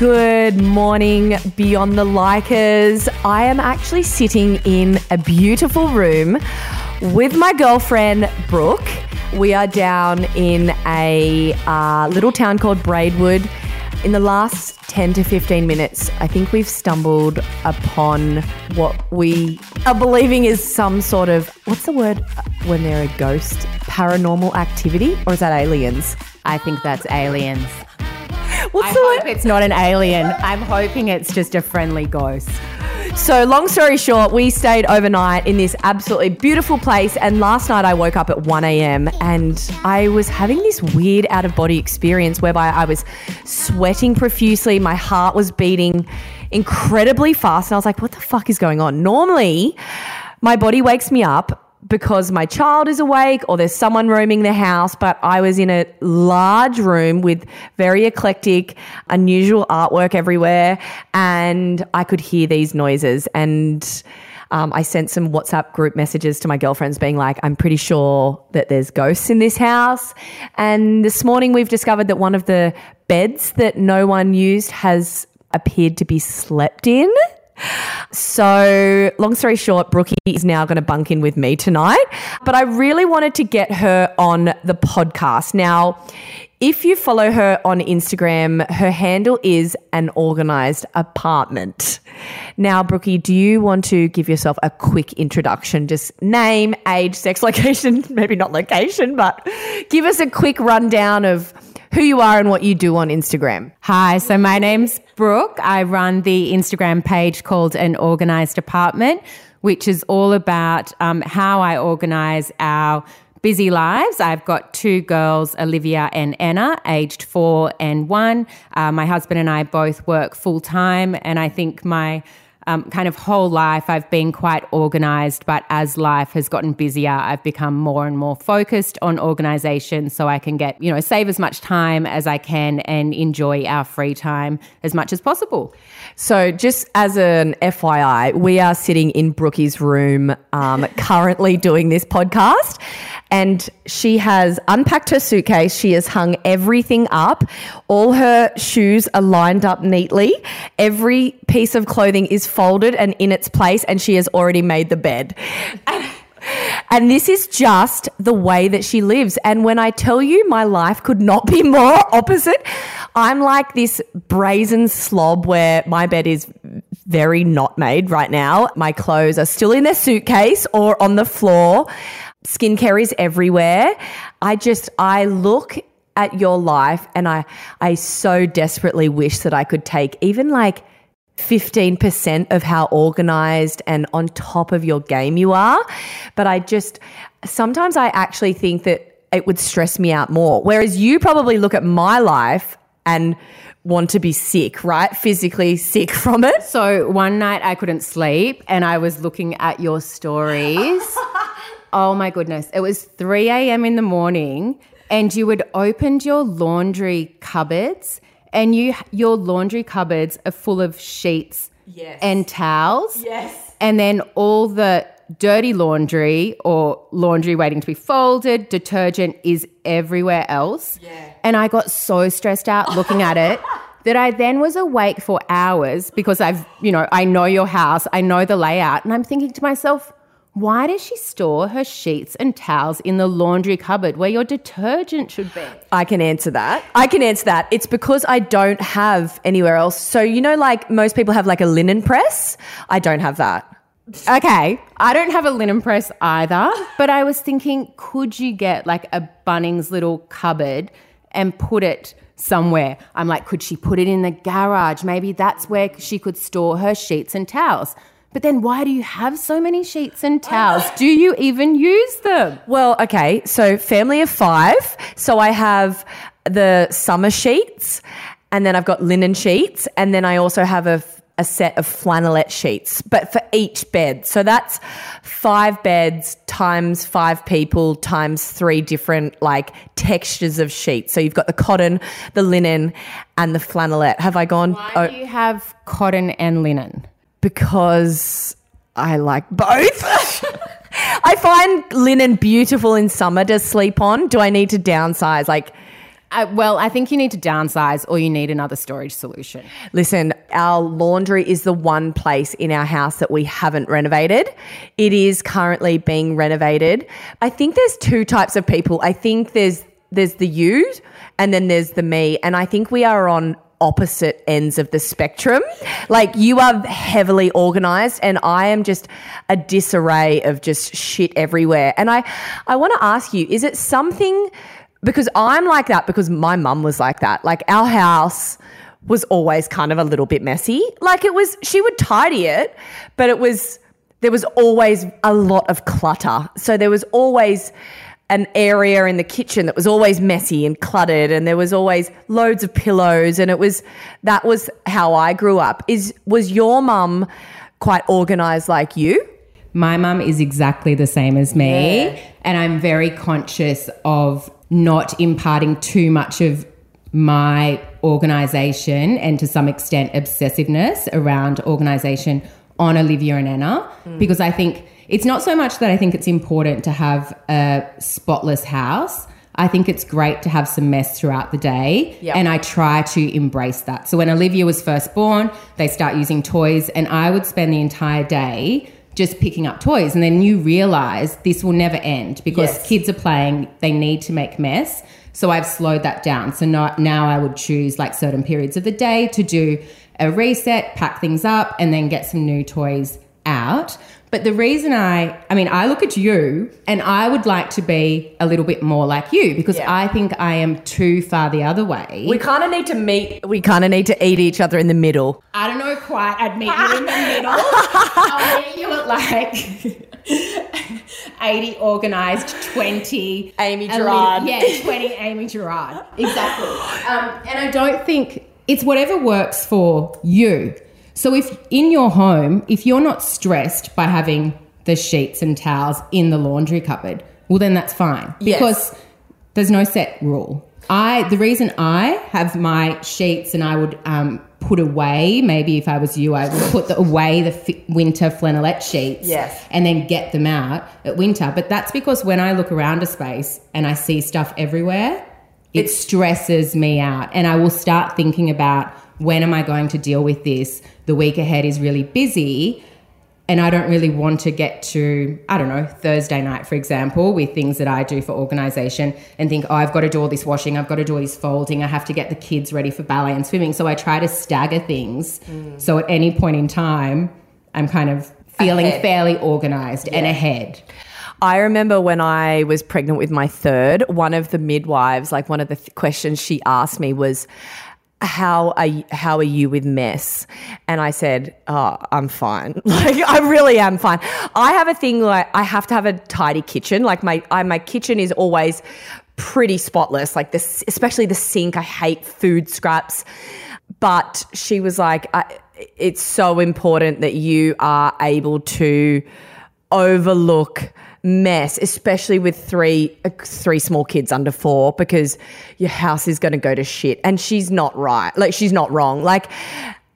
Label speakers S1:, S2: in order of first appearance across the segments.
S1: Good morning, Beyond the Likers. I am actually sitting in a beautiful room with my girlfriend, Brooke. We are down in a uh, little town called Braidwood. In the last 10 to 15 minutes, I think we've stumbled upon what we are believing is some sort of what's the word uh, when they're a ghost? Paranormal activity? Or is that aliens?
S2: I think that's aliens.
S1: What's
S2: I hope it's not an alien. I'm hoping it's just a friendly ghost.
S1: So, long story short, we stayed overnight in this absolutely beautiful place. And last night I woke up at 1 a.m. and I was having this weird out of body experience whereby I was sweating profusely. My heart was beating incredibly fast. And I was like, what the fuck is going on? Normally, my body wakes me up because my child is awake or there's someone roaming the house, but I was in a large room with very eclectic, unusual artwork everywhere, and I could hear these noises. And um, I sent some WhatsApp group messages to my girlfriends being like, I'm pretty sure that there's ghosts in this house. And this morning we've discovered that one of the beds that no one used has appeared to be slept in. So, long story short, Brookie is now going to bunk in with me tonight. But I really wanted to get her on the podcast. Now, if you follow her on Instagram, her handle is an organized apartment. Now, Brookie, do you want to give yourself a quick introduction? Just name, age, sex, location, maybe not location, but give us a quick rundown of who you are and what you do on Instagram.
S2: Hi, so my name's Brooke. I run the Instagram page called An Organized Apartment, which is all about um, how I organize our busy lives. I've got two girls, Olivia and Anna, aged four and one. Uh, my husband and I both work full time, and I think my um, kind of whole life I've been quite organized, but as life has gotten busier, I've become more and more focused on organization so I can get, you know, save as much time as I can and enjoy our free time as much as possible.
S1: So, just as an FYI, we are sitting in Brookie's room um, currently doing this podcast. And she has unpacked her suitcase. She has hung everything up. All her shoes are lined up neatly. Every piece of clothing is folded and in its place. And she has already made the bed. And this is just the way that she lives. And when I tell you my life could not be more opposite, I'm like this brazen slob where my bed is very not made right now. My clothes are still in their suitcase or on the floor. Skincare is everywhere. I just, I look at your life and I, I so desperately wish that I could take even like 15% of how organized and on top of your game you are. But I just, sometimes I actually think that it would stress me out more. Whereas you probably look at my life and want to be sick, right? Physically sick from it.
S2: So one night I couldn't sleep and I was looking at your stories. oh my goodness. It was 3 a.m. in the morning and you had opened your laundry cupboards and you your laundry cupboards are full of sheets
S1: Yes.
S2: and towels.
S1: Yes.
S2: And then all the dirty laundry or laundry waiting to be folded, detergent is everywhere else.
S1: Yeah.
S2: And I got so stressed out looking at it that I then was awake for hours because I've, you know, I know your house, I know the layout, and I'm thinking to myself, why does she store her sheets and towels in the laundry cupboard where your detergent should be?
S1: I can answer that. I can answer that. It's because I don't have anywhere else. So, you know, like most people have like a linen press. I don't have that.
S2: Okay, I don't have a linen press either, but I was thinking, could you get like a Bunnings little cupboard and put it somewhere? I'm like, could she put it in the garage? Maybe that's where she could store her sheets and towels. But then why do you have so many sheets and towels? Do you even use them?
S1: Well, okay. So, family of five. So, I have the summer sheets, and then I've got linen sheets, and then I also have a, a set of flannelette sheets, but for each bed. So, that's five beds times five people times three different like textures of sheets. So, you've got the cotton, the linen, and the flannelette. Have I gone?
S2: Why do you have cotton and linen?
S1: Because I like both. I find linen beautiful in summer to sleep on. Do I need to downsize? Like,
S2: Uh, well, I think you need to downsize or you need another storage solution.
S1: Listen, our laundry is the one place in our house that we haven't renovated. It is currently being renovated. I think there's two types of people. I think there's there's the you and then there's the me. And I think we are on opposite ends of the spectrum. Like you are heavily organized and I am just a disarray of just shit everywhere. And I I want to ask you, is it something because I'm like that because my mum was like that. Like our house was always kind of a little bit messy. Like it was she would tidy it, but it was there was always a lot of clutter. So there was always an area in the kitchen that was always messy and cluttered and there was always loads of pillows and it was that was how I grew up. Is was your mum quite organized like you?
S2: My mum is exactly the same as me
S1: Yeah.
S2: and I'm very conscious of not imparting too much of my organization and to some extent obsessiveness around organization on Olivia and Anna mm. because I think it's not so much that I think it's important to have a spotless house. I think it's great to have some mess throughout the day.
S1: Yeah.
S2: And I try to embrace that. So when Olivia was first born, they start using toys, and I would spend the entire day just picking up toys. And then you realize this will never end because
S1: Yes.
S2: kids are playing, they need to make mess. So I've slowed that down. So not, now I would choose like certain periods of the day to do a reset, pack things up, and then get some new toys out. But the reason I, I mean, I look at you and I would like to be a little bit more like you because
S1: Yeah.
S2: I think I am too far the other way.
S1: We kind of need to meet we kind of need to eat each other in the middle.
S2: I don't know quite. I'd meet you in the middle. I'll meet you at like 80 organized, 20
S1: Amy
S2: little-
S1: Gerard.
S2: yeah, 20 Amy Gerard. Exactly. Um, and I don't think it's whatever works for you. So if in your home, if you're not stressed by having the sheets and towels in the laundry cupboard, well then that's fine.
S1: Yes.
S2: Because there's no set rule. I the reason I have my sheets and I would um, put away maybe if I was you I would put the, away the fi- winter flannelette sheets
S1: Yes.
S2: and then get them out at winter. But that's because when I look around a space and I see stuff everywhere, it stresses me out, and I will start thinking about when am I going to deal with this. The week ahead is really busy and I don't really want to get to, I don't know, Thursday night, for example, with things that I do for organization and think, oh, I've got to do all this washing, I've got to do all this folding, I have to get the kids ready for ballet and swimming. So I try to stagger things. Mm. So at any point in time, I'm kind of feeling
S1: Ahead.
S2: fairly organized and ahead.
S1: I remember when I was pregnant with my third, one of the midwives, like one of the th- questions she asked me was, how are you, how are you with mess? And I said, "Oh, I'm fine. Like I really am fine. I have a thing like I have to have a tidy kitchen. Like my I, my kitchen is always pretty spotless. Like this, especially the sink. I hate food scraps. But she was like, "It's so important that you are able to." overlook mess, especially with three uh, three small kids under four, because your house is going to go to shit. And she's not right. Like she's not wrong. Like,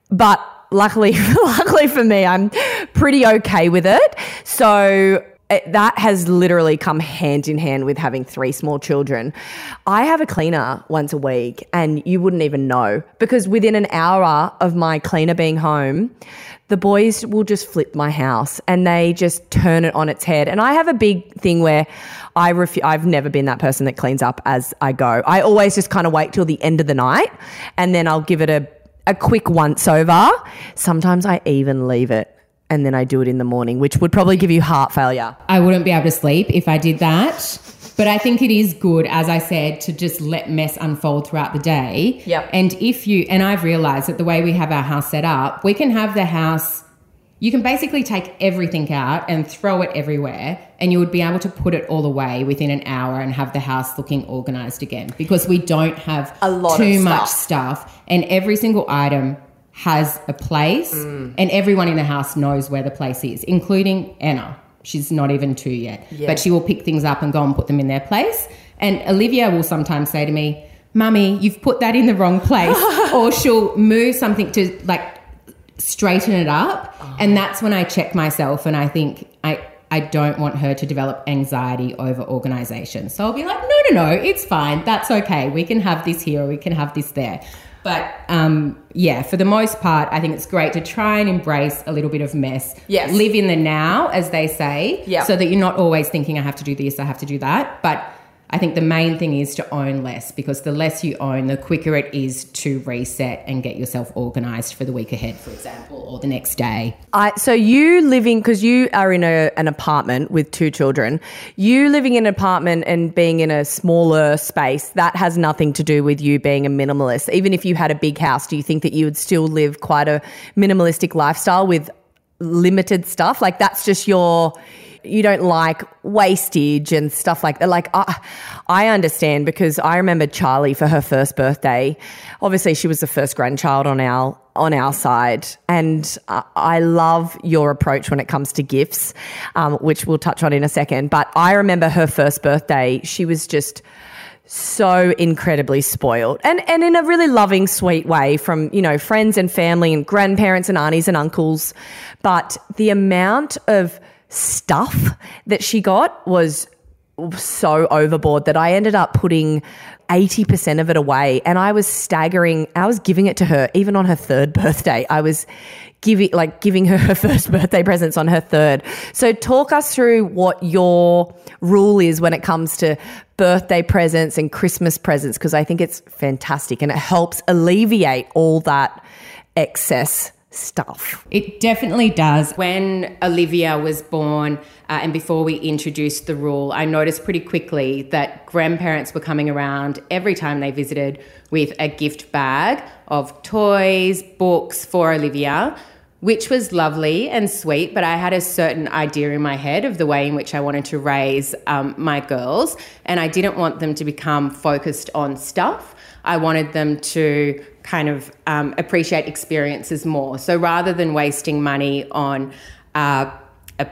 S1: but luckily, luckily for me, I'm pretty okay with it. So. It, that has literally come hand in hand with having three small children. I have a cleaner once a week, and you wouldn't even know because within an hour of my cleaner being home, the boys will just flip my house and they just turn it on its head. And I have a big thing where I refu- I've never been that person that cleans up as I go. I always just kind of wait till the end of the night and then I'll give it a, a quick once over. Sometimes I even leave it and then I do it in the morning, which would probably give you heart failure.
S2: I wouldn't be able to sleep if I did that. But I think it is good, as I said, to just let mess unfold throughout the day.
S1: Yep.
S2: And if you, and I've realized that the way we have our house set up, we can have the house, you can basically take everything out and throw it everywhere, and you would be able to put it all away within an hour and have the house looking organized again because we don't have
S1: A lot
S2: too
S1: of
S2: much
S1: stuff.
S2: stuff. And every single item has a place, mm. and everyone in the house knows where the place is, including Anna. She's not even two yet,
S1: Yeah.
S2: but she will pick things up and go and put them in their place. And Olivia will sometimes say to me, Mummy, you've put that in the wrong place. or she'll move something to like straighten it up. Uh-huh. And that's when I check myself and I think, I, I don't want her to develop anxiety over organization. So I'll be like, no, no, no, it's fine. That's okay. We can have this here or we can have this there. But um, yeah, for the most part, I think it's great to try and embrace a little bit of mess.
S1: Yes.
S2: Live in the now, as they say.
S1: Yeah.
S2: So that you're not always thinking, I have to do this, I have to do that. But I think the main thing is to own less because the less you own, the quicker it is to reset and get yourself organized for the week ahead, for example, or the next day.
S1: I, so you living because you are in a, an apartment with two children. You living in an apartment and being in a smaller space that has nothing to do with you being a minimalist. Even if you had a big house, do you think that you would still live quite a minimalistic lifestyle with limited stuff? Like that's just your you don't like wastage and stuff like that. Like, I, I understand because I remember Charlie for her first birthday. Obviously, she was the first grandchild on our on our side, and I, I love your approach when it comes to gifts, um, which we'll touch on in a second. But I remember her first birthday; she was just so incredibly spoiled and and in a really loving sweet way from you know friends and family and grandparents and aunties and uncles but the amount of stuff that she got was so overboard that I ended up putting 80% of it away. And I was staggering I was giving it to her even on her third birthday. I was giving like giving her her first birthday presents on her third. So talk us through what your rule is when it comes to birthday presents and Christmas presents because I think it's fantastic and it helps alleviate all that excess stuff.
S2: It definitely does. When Olivia was born, uh, and before we introduced the rule, I noticed pretty quickly that grandparents were coming around every time they visited with a gift bag of toys, books for Olivia. Which was lovely and sweet, but I had a certain idea in my head of the way in which I wanted to raise um, my girls, and I didn't want them to become focused on stuff. I wanted them to kind of um, appreciate experiences more. So rather than wasting money on uh, a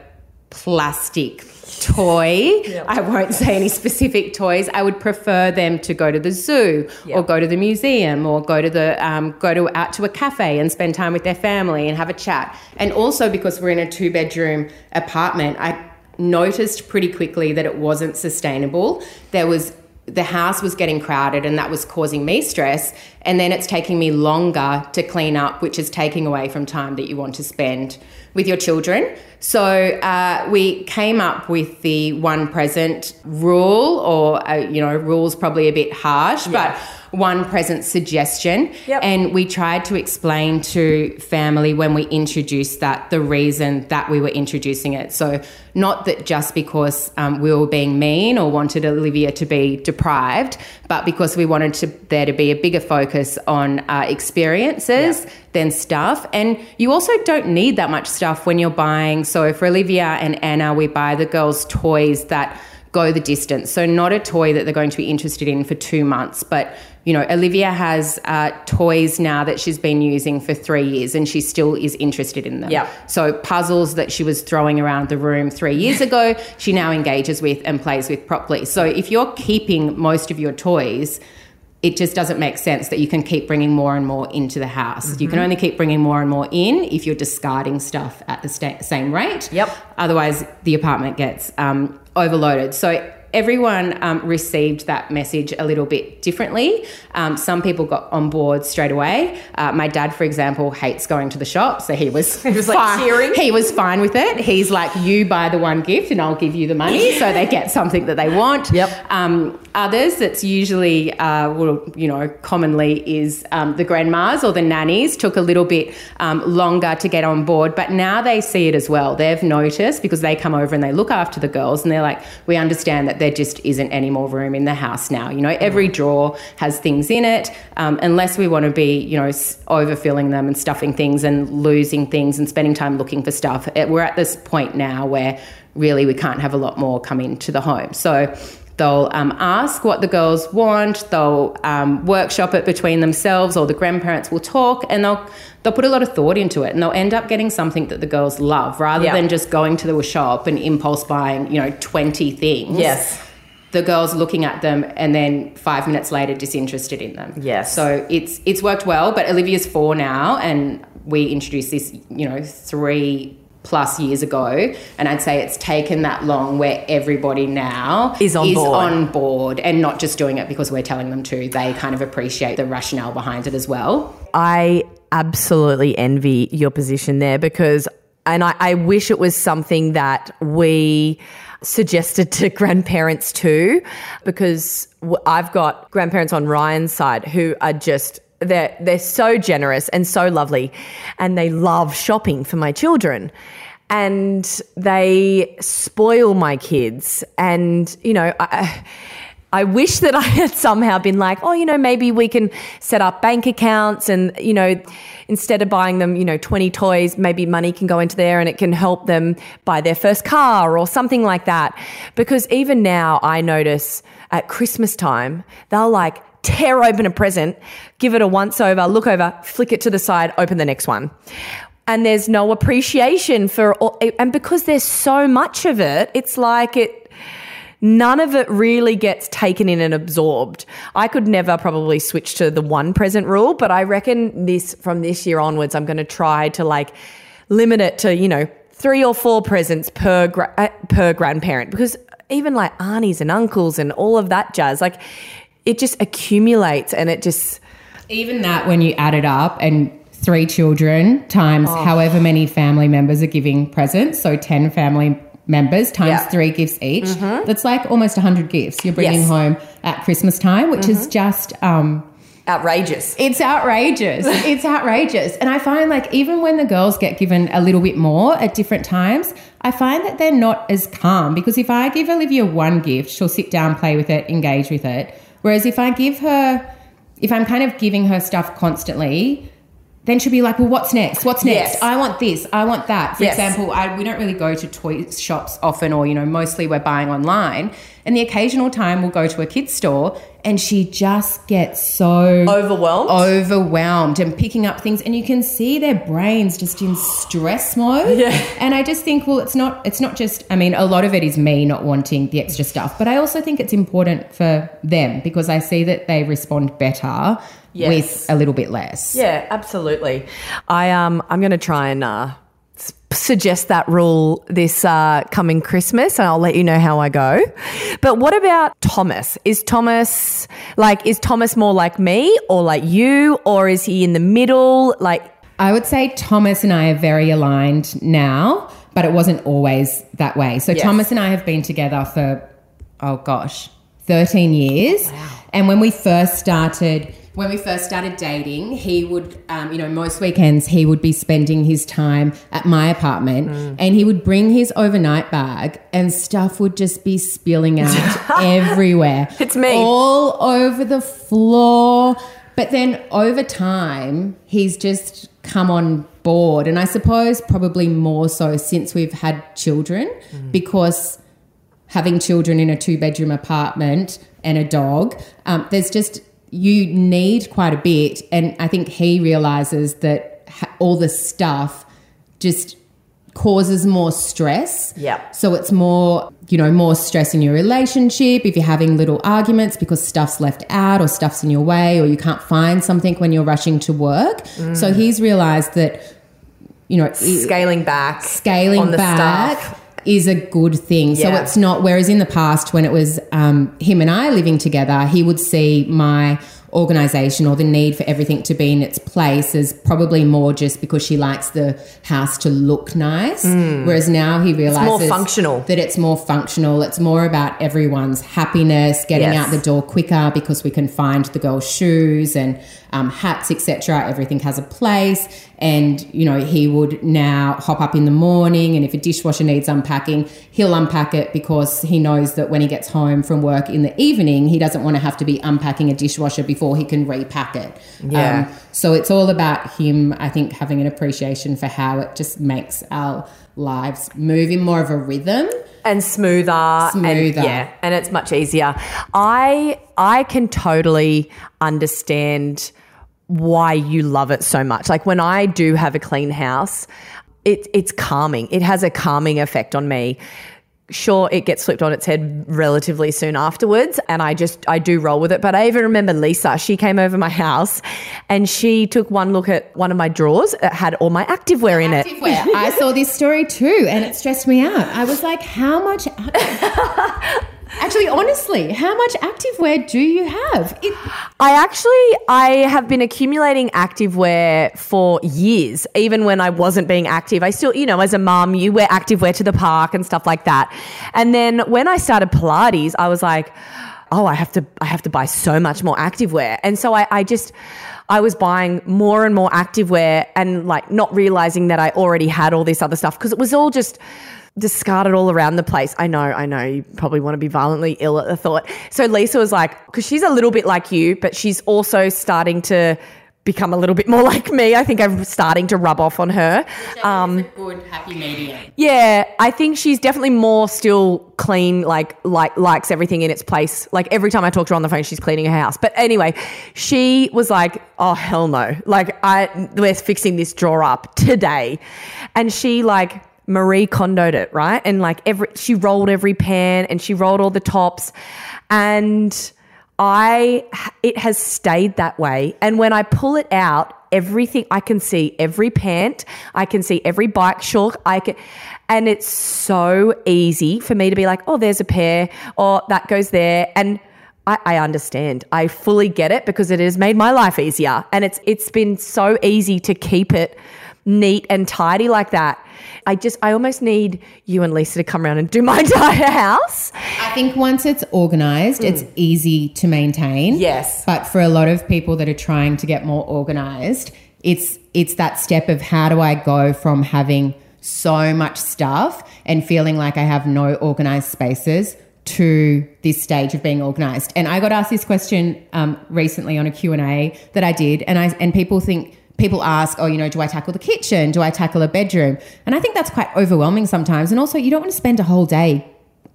S2: plastic toy, yep. I won't say any specific toys. I would prefer them to go to the zoo yep. or go to the museum or go to the um, go to out to a cafe and spend time with their family and have a chat. And also because we're in a two bedroom apartment, I noticed pretty quickly that it wasn't sustainable. There was the house was getting crowded and that was causing me stress. And then it's taking me longer to clean up, which is taking away from time that you want to spend with your children. So uh, we came up with the one present rule, or, uh, you know, rule's probably a bit harsh, yeah. but one present suggestion.
S1: Yep.
S2: And we tried to explain to family when we introduced that the reason that we were introducing it. So, not that just because um, we were being mean or wanted Olivia to be deprived, but because we wanted to, there to be a bigger focus on uh, experiences yep. than stuff. And you also don't need that much stuff when you're buying. So, for Olivia and Anna, we buy the girls' toys that go the distance. So, not a toy that they're going to be interested in for two months, but you know, Olivia has uh, toys now that she's been using for three years and she still is interested in them.
S1: Yeah.
S2: So, puzzles that she was throwing around the room three years ago, she now engages with and plays with properly. So, if you're keeping most of your toys, it just doesn't make sense that you can keep bringing more and more into the house. Mm-hmm. You can mm-hmm. only keep bringing more and more in if you're discarding stuff at the sta- same rate.
S1: Yep.
S2: Otherwise, the apartment gets um, overloaded. So everyone um, received that message a little bit differently. Um, some people got on board straight away. Uh, my dad, for example, hates going to the shop, so he was
S1: he was like cheering.
S2: He was fine with it. He's like, "You buy the one gift, and I'll give you the money," so they get something that they want.
S1: Yep.
S2: Um, others, it's usually, uh, well, you know, commonly is um, the grandmas or the nannies took a little bit um, longer to get on board, but now they see it as well. They've noticed because they come over and they look after the girls, and they're like, "We understand that." There just isn't any more room in the house now. You know, every drawer has things in it. Um, unless we want to be, you know, overfilling them and stuffing things and losing things and spending time looking for stuff, we're at this point now where really we can't have a lot more come into the home. So They'll um, ask what the girls want. They'll um, workshop it between themselves, or the grandparents will talk, and they'll they'll put a lot of thought into it, and they'll end up getting something that the girls love, rather yeah. than just going to the shop and impulse buying, you know, twenty things.
S1: Yes.
S2: The girls looking at them and then five minutes later disinterested in them.
S1: Yes.
S2: So it's it's worked well, but Olivia's four now, and we introduced this, you know, three plus years ago. And I'd say it's taken that long where everybody now
S1: Is on board.
S2: on board and not just doing it because we're telling them to. They kind of appreciate the rationale behind it as well.
S1: I absolutely envy your position there because, and I, I wish it was something that we suggested to grandparents too, because I've got grandparents on Ryan's side who are just. They're, they're so generous and so lovely, and they love shopping for my children. And they spoil my kids. And, you know, I, I wish that I had somehow been like, oh, you know, maybe we can set up bank accounts and, you know, instead of buying them, you know, 20 toys, maybe money can go into there and it can help them buy their first car or something like that. Because even now I notice at Christmas time, they'll like tear open a present, give it a once over, look over, flick it to the side, open the next one. And there's no appreciation for, all, and because there's so much of it, it's like it, none of it really gets taken in and absorbed. I could never probably switch to the one present rule, but I reckon this from this year onwards, I'm going to try to like limit it to, you know, three or four presents per gra- uh, per grandparent because even like aunties and uncles and all of that jazz, like it just accumulates and it just
S2: Even that, when you add it up and three children times
S1: Oh.
S2: however many family members are giving presents, so 10 family members times
S1: Yeah. Mm-hmm.
S2: three gifts each, that's like almost 100 gifts you're bringing
S1: Yes. Mm-hmm.
S2: home at Christmas time, which is just. Um,
S1: outrageous.
S2: It's outrageous. it's outrageous. And I find like even when the girls get given a little bit more at different times, I find that they're not as calm because if I give Olivia one gift, she'll sit down, play with it, engage with it. Whereas if I give her, if I'm kind of giving her stuff constantly, then she'll be like, well, what's next? What's next?
S1: Yes.
S2: I want this. I want that. For
S1: Yes.
S2: example, I, we don't really go to toy shops often, or, you know, mostly we're buying online. And the occasional time we'll go to a kid's store and she just gets so
S1: Overwhelmed?
S2: overwhelmed and picking up things and you can see their brains just in stress mode
S1: Yeah.
S2: and i just think well it's not it's not just i mean a lot of it is me not wanting the extra stuff but i also think it's important for them because i see that they respond better
S1: Yes.
S2: with a little bit less
S1: Yeah, absolutely. I um I'm going to try and uh, suggest that rule this uh, coming Christmas, and I'll let you know how I go. But what about Thomas? Is Thomas like is Thomas more like me or like you, or is he in the middle? Like
S2: I would say Thomas and I are very aligned now, but it wasn't always that way. So
S1: Yes.
S2: Thomas and I have been together for oh gosh, 13 years. And when we first started when we first started dating, he would, um, you know, most weekends he would be spending his time at my apartment and he would bring his overnight bag and stuff would just be spilling out everywhere.
S1: It's me.
S2: All over the floor. But then over time, he's just come on board. And I suppose probably more so since we've had children because having children in a two bedroom apartment and a dog, um, there's just, you need quite a bit. And I think he realizes that all the stuff just causes more stress.
S1: Yep.
S2: So it's more, you know, more stress in your relationship if you're having little arguments because stuff's left out or stuff's in your way or you can't find something when you're rushing to work. So mm. he's realized that, you know,
S1: scaling back,
S2: scaling
S1: on the
S2: back
S1: stuff.
S2: Is a good thing. So it's not. Whereas in the past, when it was um, him and I living together, he would see my organization or the need for everything to be in its place as probably more just because she likes the house to look nice. Whereas now he realizes
S1: more functional.
S2: that it's more functional. It's more about everyone's happiness, getting
S1: Yes.
S2: out the door quicker because we can find the girls' shoes and um, hats, etc. Everything has a place, and you know he would now hop up in the morning, and if a dishwasher needs unpacking, he'll unpack it because he knows that when he gets home from work in the evening, he doesn't want to have to be unpacking a dishwasher before he can repack it. Um,
S1: Yeah.
S2: so it's all about him, I think, having an appreciation for how it just makes our lives move in more of a rhythm.
S1: and smoother, and
S2: Smoother.
S1: yeah, and it's much easier. I I can totally understand why you love it so much. Like when I do have a clean house, it it's calming. It has a calming effect on me. sure it gets flipped on its head relatively soon afterwards and i just i do roll with it but i even remember lisa she came over my house and she took one look at one of my drawers it had all my activewear in it
S2: I saw this story too, and it stressed me out. I was like, how much. Actually, honestly, how much activewear do you have? It,
S1: I actually I have been accumulating activewear for years. Even when I wasn't being active, I still, you know, as a mum, you wear activewear to the park and stuff like that. And then when I started Pilates, I was like, oh, I have to I have to buy so much more activewear. And so I, I just I was buying more and more activewear and like not realizing that I already had all this other stuff because it was all just discarded all around the place. I know, I know, you probably want to be violently ill at the thought. So Lisa was like, because she's a little bit like you, but she's also starting to become a little bit more like me. I think I'm starting to rub off on her. Um,
S2: a good, happy medium.
S1: yeah, I think she's definitely more still clean, like like likes everything in its place. Like every time I talk to her on the phone, she's cleaning her house. But anyway, she was like, "Oh hell no!" Like I, we're fixing this drawer up today, and she like Marie Kondoed it right, and like every she rolled every pan and she rolled all the tops, and I it has stayed that way. And when I pull it out, everything I can see every pant, I can see every bike short, I can and it's so easy for me to be like, oh, there's a pair, or that goes there. And I, I understand. I fully get it because it has made my life easier. And it's it's been so easy to keep it neat and tidy like that. I just I almost need you and Lisa to come around and do my entire house.
S2: I think once it's organized, it's easy to maintain.
S1: Yes.
S2: But for a lot of people that are trying to get more organized, it's it's that step of how do I go from having so much stuff and feeling like I have no organized spaces to this stage of being organized. And I got asked this question um, recently on a Q&A that I did and I and people think people ask, "Oh, you know, do I tackle the kitchen? Do I tackle a bedroom?" And I think that's quite overwhelming sometimes. And also, you don't want to spend a whole day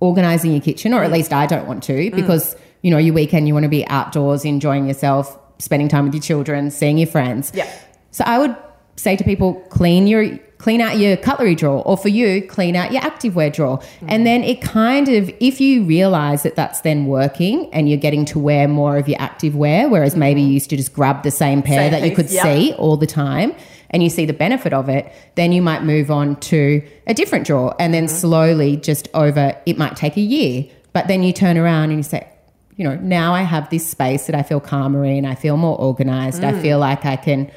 S2: organizing your kitchen, or at mm. least I don't want to, mm. because you know, your weekend you want to be outdoors, enjoying yourself, spending time with your children, seeing your friends.
S1: Yeah.
S2: So I would say to people, clean your clean out your cutlery drawer, or for you, clean out your activewear drawer. And then it kind of, if you realize that that's then working and you're getting to wear more of your activewear, whereas maybe you used to just grab the same pair
S1: Same
S2: that you could
S1: yep.
S2: see all the time. And you see the benefit of it, then you might move on to a different drawer. And then mm-hmm. slowly, just over, it might take a year. But then you turn around and you say, you know, now I have this space that I feel calmer in. I feel more organized. I mm. feel like I can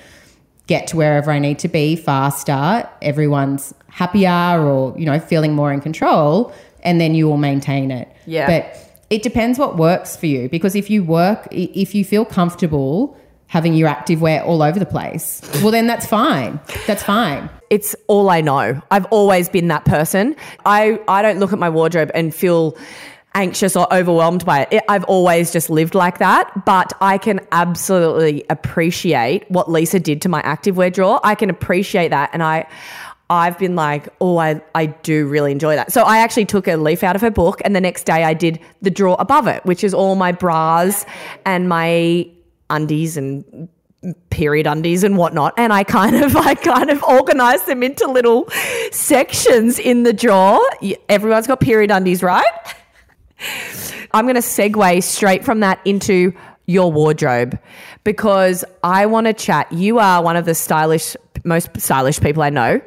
S2: get to wherever I need to be faster. Everyone's happier or, you know, feeling more in control. And then you will maintain it.
S1: Yeah.
S2: But it depends what works for you because if you work, if you feel comfortable having your activewear all over the place, well, then that's fine. That's fine.
S1: it's all I know. I've always been that person. I, I don't look at my wardrobe and feel anxious or overwhelmed by it. it. I've always just lived like that, but I can absolutely appreciate what Lisa did to my activewear drawer. I can appreciate that and I I've been like, oh, I, I do really enjoy that. So I actually took a leaf out of her book and the next day I did the drawer above it, which is all my bras and my undies and period undies and whatnot and i kind of i kind of organized them into little sections in the drawer everyone's got period undies right i'm going to segue straight from that into your wardrobe because i want to chat you are one of the stylish most stylish people i know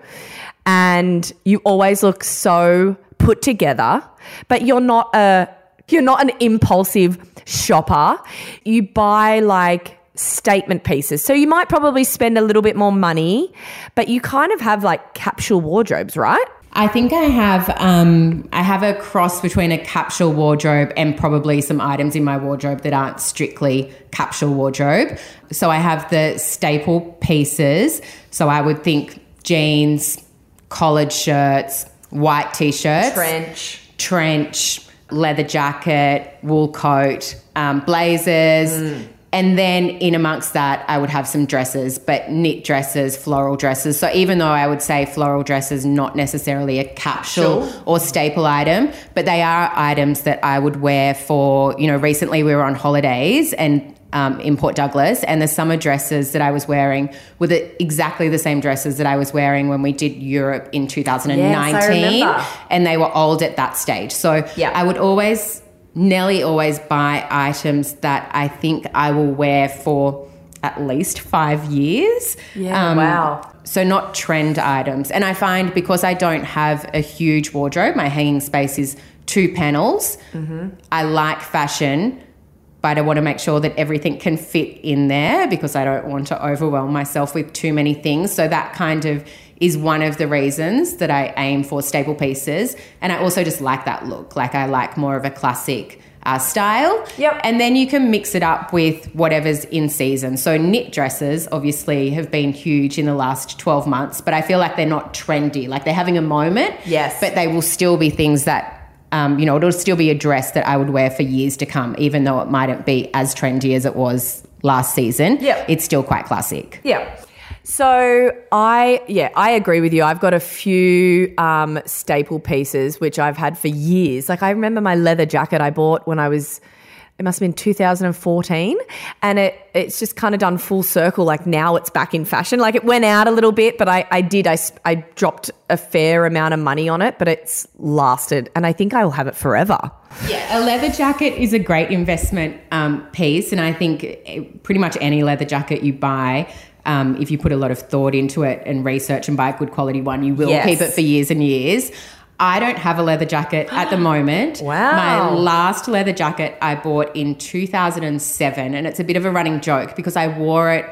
S1: and you always look so put together but you're not a you're not an impulsive shopper. You buy like statement pieces. So you might probably spend a little bit more money but you kind of have like capsule wardrobes right
S2: I think I have um, I have a cross between a capsule wardrobe and probably some items in my wardrobe that aren't strictly capsule wardrobe. So I have the staple pieces. So I would think jeans, collared shirts, white t-shirts,
S1: trench
S2: trench, leather jacket, wool coat, um, blazers. And then in amongst that, I would have some dresses, but knit dresses, floral dresses. So even though I would say floral dresses, not necessarily a capsule
S1: Sure.
S2: or staple item, but they are items that I would wear for, you know, recently we were on holidays and um, in Port Douglas, and the summer dresses that I was wearing were the, exactly the same dresses that I was wearing when we did Europe in 2019,
S1: remember.
S2: and they were old at that stage. So
S1: Yeah.
S2: I would always, Nelly always buy items that I think I will wear for at least five years.
S1: Yeah, wow.
S2: So not trend items. And I find because I don't have a huge wardrobe, my hanging space is two panels.
S1: Mm-hmm.
S2: I like fashion, but I want to make sure that everything can fit in there because I don't want to overwhelm myself with too many things. So that kind of is one of the reasons that I aim for staple pieces. And I also just like that look. Like I like more of a classic uh, style.
S1: Yep.
S2: And then you can mix it up with whatever's in season. So knit dresses obviously have been huge in the last 12 months, but I feel like they're not trendy. Like they're having a moment.
S1: Yes.
S2: But they will still be things that um, you know, it'll still be a dress that I would wear for years to come, even though it mightn't be as trendy as it was last season.
S1: Yep.
S2: It's still quite classic.
S1: Yeah. So I yeah I agree with you. I've got a few um, staple pieces which I've had for years. Like I remember my leather jacket I bought when I was it must have been 2014 and it it's just kind of done full circle like now it's back in fashion like it went out a little bit but i i did i, I dropped a fair amount of money on it but it's lasted and i think i'll have it forever
S2: Yeah, a leather jacket is a great investment um, piece, and I think eh, pretty much any leather jacket you buy. Um, if you put a lot of thought into it and research and buy a good quality one, you will
S1: Yes.
S2: keep it for years and years. I don't have a leather jacket at the moment.
S1: Wow.
S2: My last leather jacket I bought in 2007, and it's a bit of a running joke because I wore it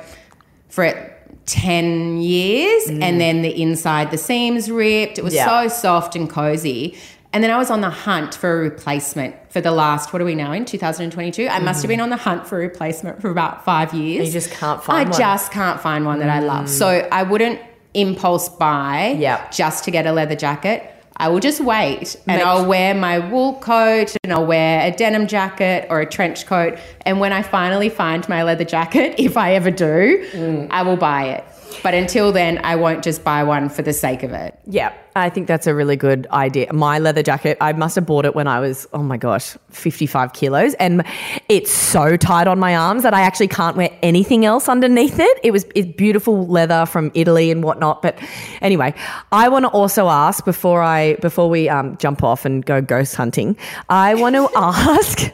S2: for 10 years and mm. then the inside, the seams ripped. It was
S1: Yeah.
S2: so soft and cozy. And then I was on the hunt for a replacement for the last, what are we now in, 2022? I must have mm. been on the hunt for a replacement for about five years.
S1: You just can't find
S2: I
S1: one.
S2: just can't find one that I love. Mm. So I wouldn't impulse buy
S1: Yep.
S2: just to get a leather jacket. I will just wait and
S1: Make-
S2: I'll wear my wool coat and I'll wear a denim jacket or a trench coat. And when I finally find my leather jacket, if I ever do,
S1: Mm.
S2: I will buy it. But until then, I won't just buy one for the sake of it.
S1: Yeah, I think that's a really good idea. My leather jacket, I must have bought it when I was, oh my gosh, 55 kilos. And it's so tight on my arms that I actually can't wear anything else underneath it. It was it's beautiful leather from Italy and whatnot. But anyway, I want to also ask before I before we um, jump off and go ghost hunting, I want to ask.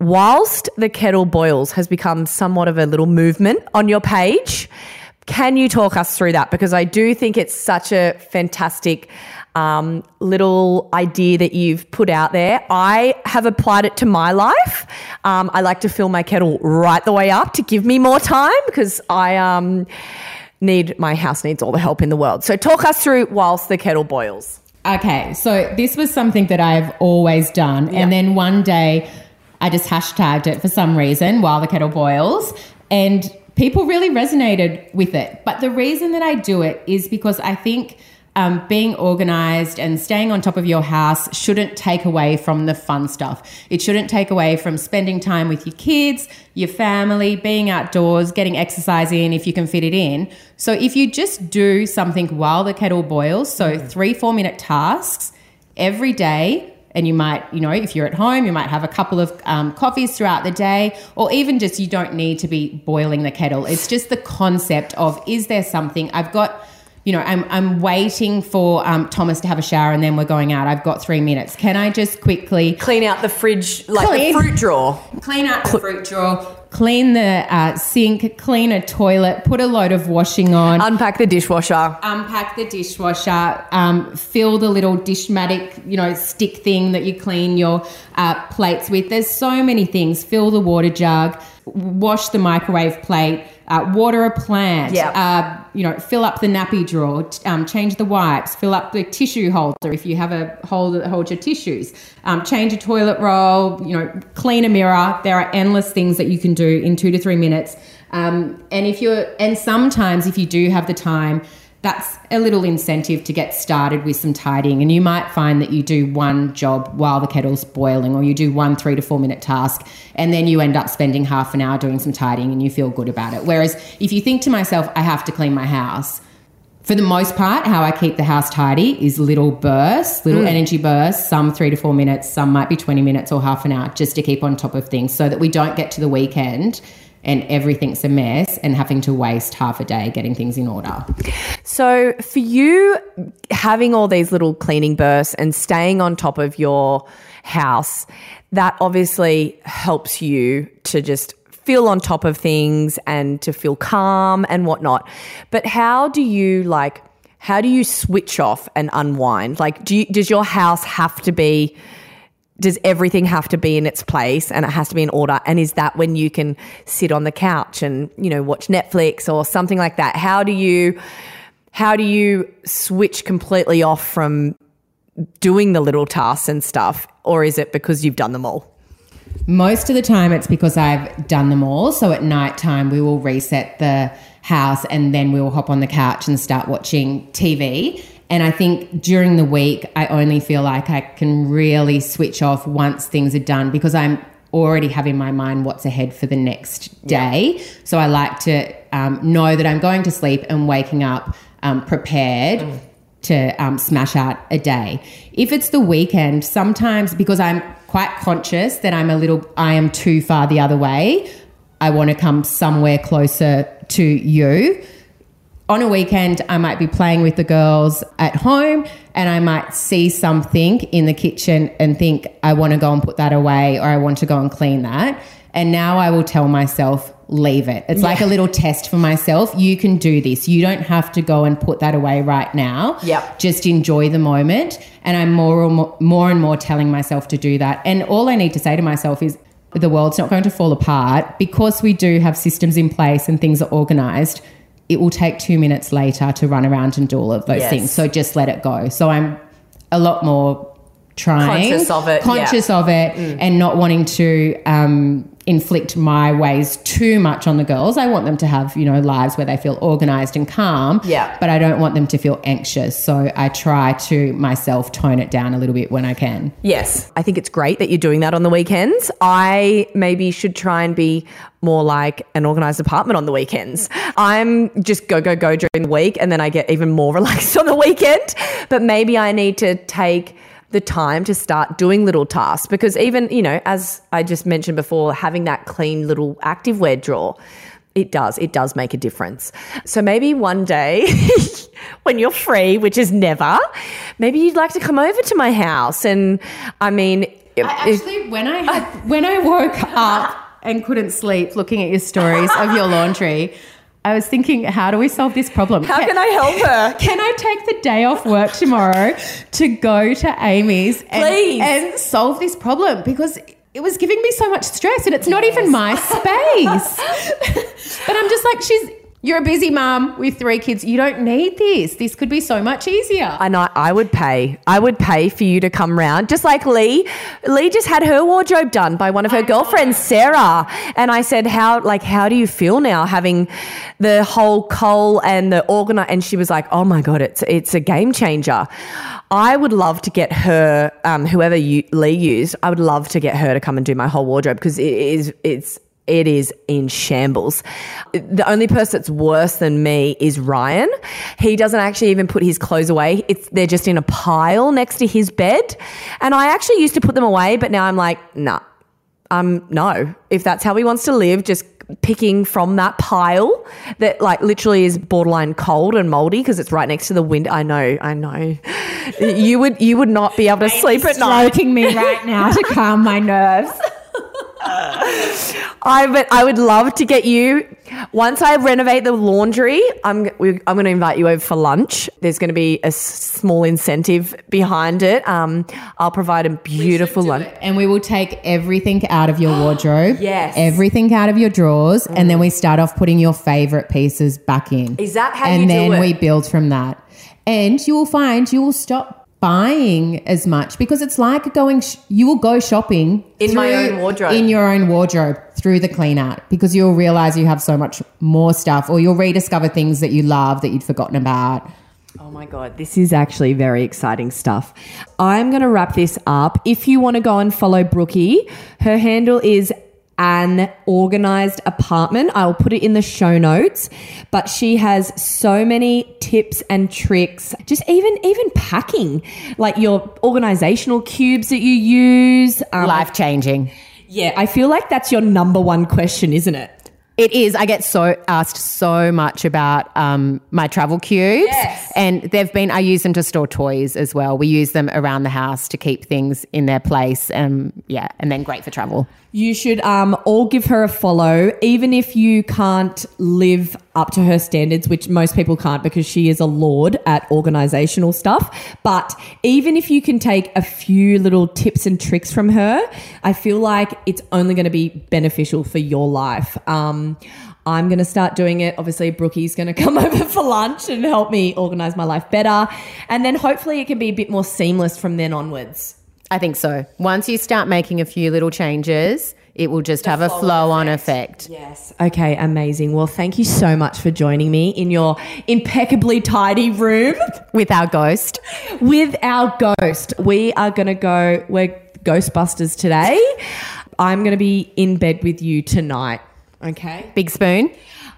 S1: Whilst the kettle boils has become somewhat of a little movement on your page, can you talk us through that? Because I do think it's such a fantastic um, little idea that you've put out there. I have applied it to my life. Um, I like to fill my kettle right the way up to give me more time because I um, need my house needs all the help in the world. So talk us through whilst the kettle boils.
S2: Okay, so this was something that I've always done. And then one day I just hashtagged it for some reason while the kettle boils. And people really resonated with it. But the reason that I do it is because I think um, being organized and staying on top of your house shouldn't take away from the fun stuff. It shouldn't take away from spending time with your kids, your family, being outdoors, getting exercise in if you can fit it in. So if you just do something while the kettle boils, so three, four minute tasks every day. And you might, you know, if you're at home, you might have a couple of um, coffees throughout the day, or even just you don't need to be boiling the kettle. It's just the concept of is there something I've got you know, I'm, I'm waiting for um, Thomas to have a shower and then we're going out. I've got three minutes. Can I just quickly
S1: Clean out the fridge, like
S2: Clean.
S1: the fruit drawer.
S2: clean out the fruit drawer, clean the uh, sink, clean a toilet, put a load of washing on,
S1: Unpack the dishwasher.
S2: unpack the dishwasher, um, fill the little dishmatic, you know, stick thing that you clean your uh, plates with. There's so many things. Fill the water jug, wash the microwave plate, uh, water a plant.
S1: Yeah.
S2: Uh, you know, fill up the nappy drawer, t- um, change the wipes, fill up the tissue holder if you have a holder that holds your tissues, um, change a toilet roll, you know, clean a mirror. There are endless things that you can do in two to three minutes. Um, and if you're, and sometimes if you do have the time, that's a little incentive to get started with some tidying. And you might find that you do one job while the kettle's boiling, or you do one three to four minute task, and then you end up spending half an hour doing some tidying and you feel good about it. Whereas if you think to myself, I have to clean my house, for the most part, how I keep the house tidy is little bursts, little mm. energy bursts, some three to four minutes, some might be 20 minutes or half an hour, just to keep on top of things so that we don't get to the weekend and everything's a mess and having to waste half a day getting things in order.
S1: So, for you, having all these little cleaning bursts and staying on top of your house, that obviously helps you to just feel on top of things and to feel calm and whatnot. But how do you like, how do you switch off and unwind? Like, do you, does your house have to be, does everything have to be in its place and it has to be in order? And is that when you can sit on the couch and, you know, watch Netflix or something like that? How do you, how do you switch completely off from doing the little tasks and stuff? Or is it because you've done them all?
S2: Most of the time, it's because I've done them all. So at night time, we will reset the house and then we will hop on the couch and start watching TV. And I think during the week, I only feel like I can really switch off once things are done because I'm already have in my mind what's ahead for the next day. So I like to um, know that I'm going to sleep and waking up um, prepared. To um, smash out a day. If it's the weekend, sometimes because I'm quite conscious that I'm a little, I am too far the other way, I want to come somewhere closer to you on a weekend, I might be playing with the girls at home and I might see something in the kitchen and think, I want to go and put that away or I want to go and clean that. And now I will tell myself, leave it. It's like a little test for myself. You can do this. You don't have to go and put that away right now.
S1: Yep.
S2: Just enjoy the moment. And I'm more and more, more and more telling myself to do that. And all I need to say to myself is, the world's not going to fall apart because we do have systems in place and things are organized it will take two minutes later to run around and do all of those
S1: Yes.
S2: things. So just let it go. So I'm a lot more trying,
S1: Conscious of it,
S2: conscious of it, and not wanting to um, inflict my ways too much on the girls. I want them to have you know lives where they feel organized and calm.
S1: Yeah.
S2: but I don't want them to feel anxious. So I try to myself tone it down a little bit when I can.
S1: Yes, I think it's great that you're doing that on the weekends. I maybe should try and be more like an organized apartment on the weekends. I'm just go, go, go during the week and then I get even more relaxed on the weekend. But maybe I need to take the time to start doing little tasks because even, you know, as I just mentioned before, having that clean little activewear drawer. It does. It does make a difference. So maybe one day when you're free, which is never, maybe you'd like to come over to my house. And I mean,
S2: I actually, when I had, when I woke up and couldn't sleep, looking at your stories of your laundry, I was thinking, how do we solve this problem?
S1: how can I help her?
S2: Can I take the day off work tomorrow to go to Amy's and, and solve this problem? Because it was giving me so much stress and it's not even my space. but I'm just like, she's you're a busy mum with three kids. You don't need this. This could be so much easier.
S1: And I, I would pay. I would pay for you to come round. Just like Lee. Lee just had her wardrobe done by one of her girlfriends, Sarah. And I said, How like how do you feel now having the whole coal and the organize and she was like, Oh my God, it's it's a game changer. I would love to get her, um, whoever you, Lee used, I would love to get her to come and do my whole wardrobe because it is it's it is in shambles. The only person that's worse than me is Ryan. He doesn't actually even put his clothes away. It's they're just in a pile next to his bed. And I actually used to put them away, but now I'm like, nah. Um, no. If that's how he wants to live, just picking from that pile that like literally is borderline cold and moldy because it's right next to the window. I know, I know. you would you would not be able to sleep at night.
S2: Stroking me right now to calm my nerves.
S1: I but I would love to get you once I renovate the laundry. I'm I'm going to invite you over for lunch. There's going to be a small incentive behind it. Um, I'll provide a beautiful lunch.
S2: And we will take everything out of your wardrobe.
S1: Yes.
S2: Everything out of your drawers. And then we start off putting your favorite pieces back in.
S1: Is that how
S2: and
S1: you do it?
S2: And then we build from that. And you will find you will stop buying as much because it's like going, sh- you will go shopping
S1: In my own wardrobe.
S2: In your own wardrobe through the clean out because you'll realize you have so much more stuff or you'll rediscover things that you love that you'd forgotten about.
S1: Oh my God, this is actually very exciting stuff. I'm going to wrap this up. If you want to go and follow Brookie, her handle is an organized apartment. I'll put it in the show notes, but she has so many tips and tricks. Just even even packing, like your organizational cubes that you use. Um,
S2: Life changing.
S1: yeah, I feel like that's your number one question, isn't it?
S2: It is. I get so asked so much about um, my travel cubes,
S1: Yes.
S2: and they've been. I use them to store toys as well. We use them around the house to keep things in their place. Um, yeah, and then great for travel.
S1: You should um, all give her a follow, even if you can't live up to her standards, which most people can't because she is a lord at organizational stuff. But even if you can take a few little tips and tricks from her, I feel like it's only going to be beneficial for your life. Um, I'm going to start doing it. Obviously, Brookie's going to come over for lunch and help me organize my life better. And then hopefully it can be a bit more seamless from then onwards.
S2: I think so. Once you start making a few little changes, it will just have a flow on effect.
S1: Yes. Okay, amazing. Well, thank you so much for joining me in your impeccably tidy room
S2: with our ghost.
S1: with our ghost. We are going to go, we're Ghostbusters today. I'm going to be in bed with you tonight. Okay.
S2: Big spoon.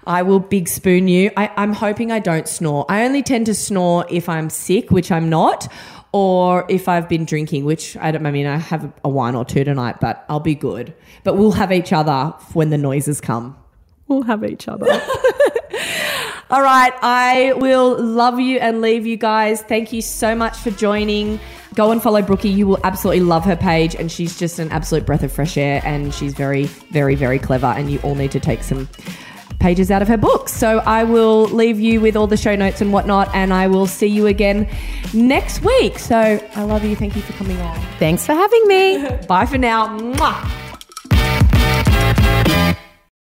S1: I will big spoon you. I, I'm hoping I don't snore. I only tend to snore if I'm sick, which I'm not, or if I've been drinking, which I don't. I mean, I have a wine or two tonight, but I'll be good. But we'll have each other when the noises come.
S2: We'll have each other.
S1: All right, I will love you and leave you guys. Thank you so much for joining. Go and follow Brookie. You will absolutely love her page, and she's just an absolute breath of fresh air. And she's very, very, very clever. And you all need to take some pages out of her book. So I will leave you with all the show notes and whatnot, and I will see you again next week. So I love you. Thank you for coming on.
S2: Thanks for having me.
S1: Bye for now. Mwah.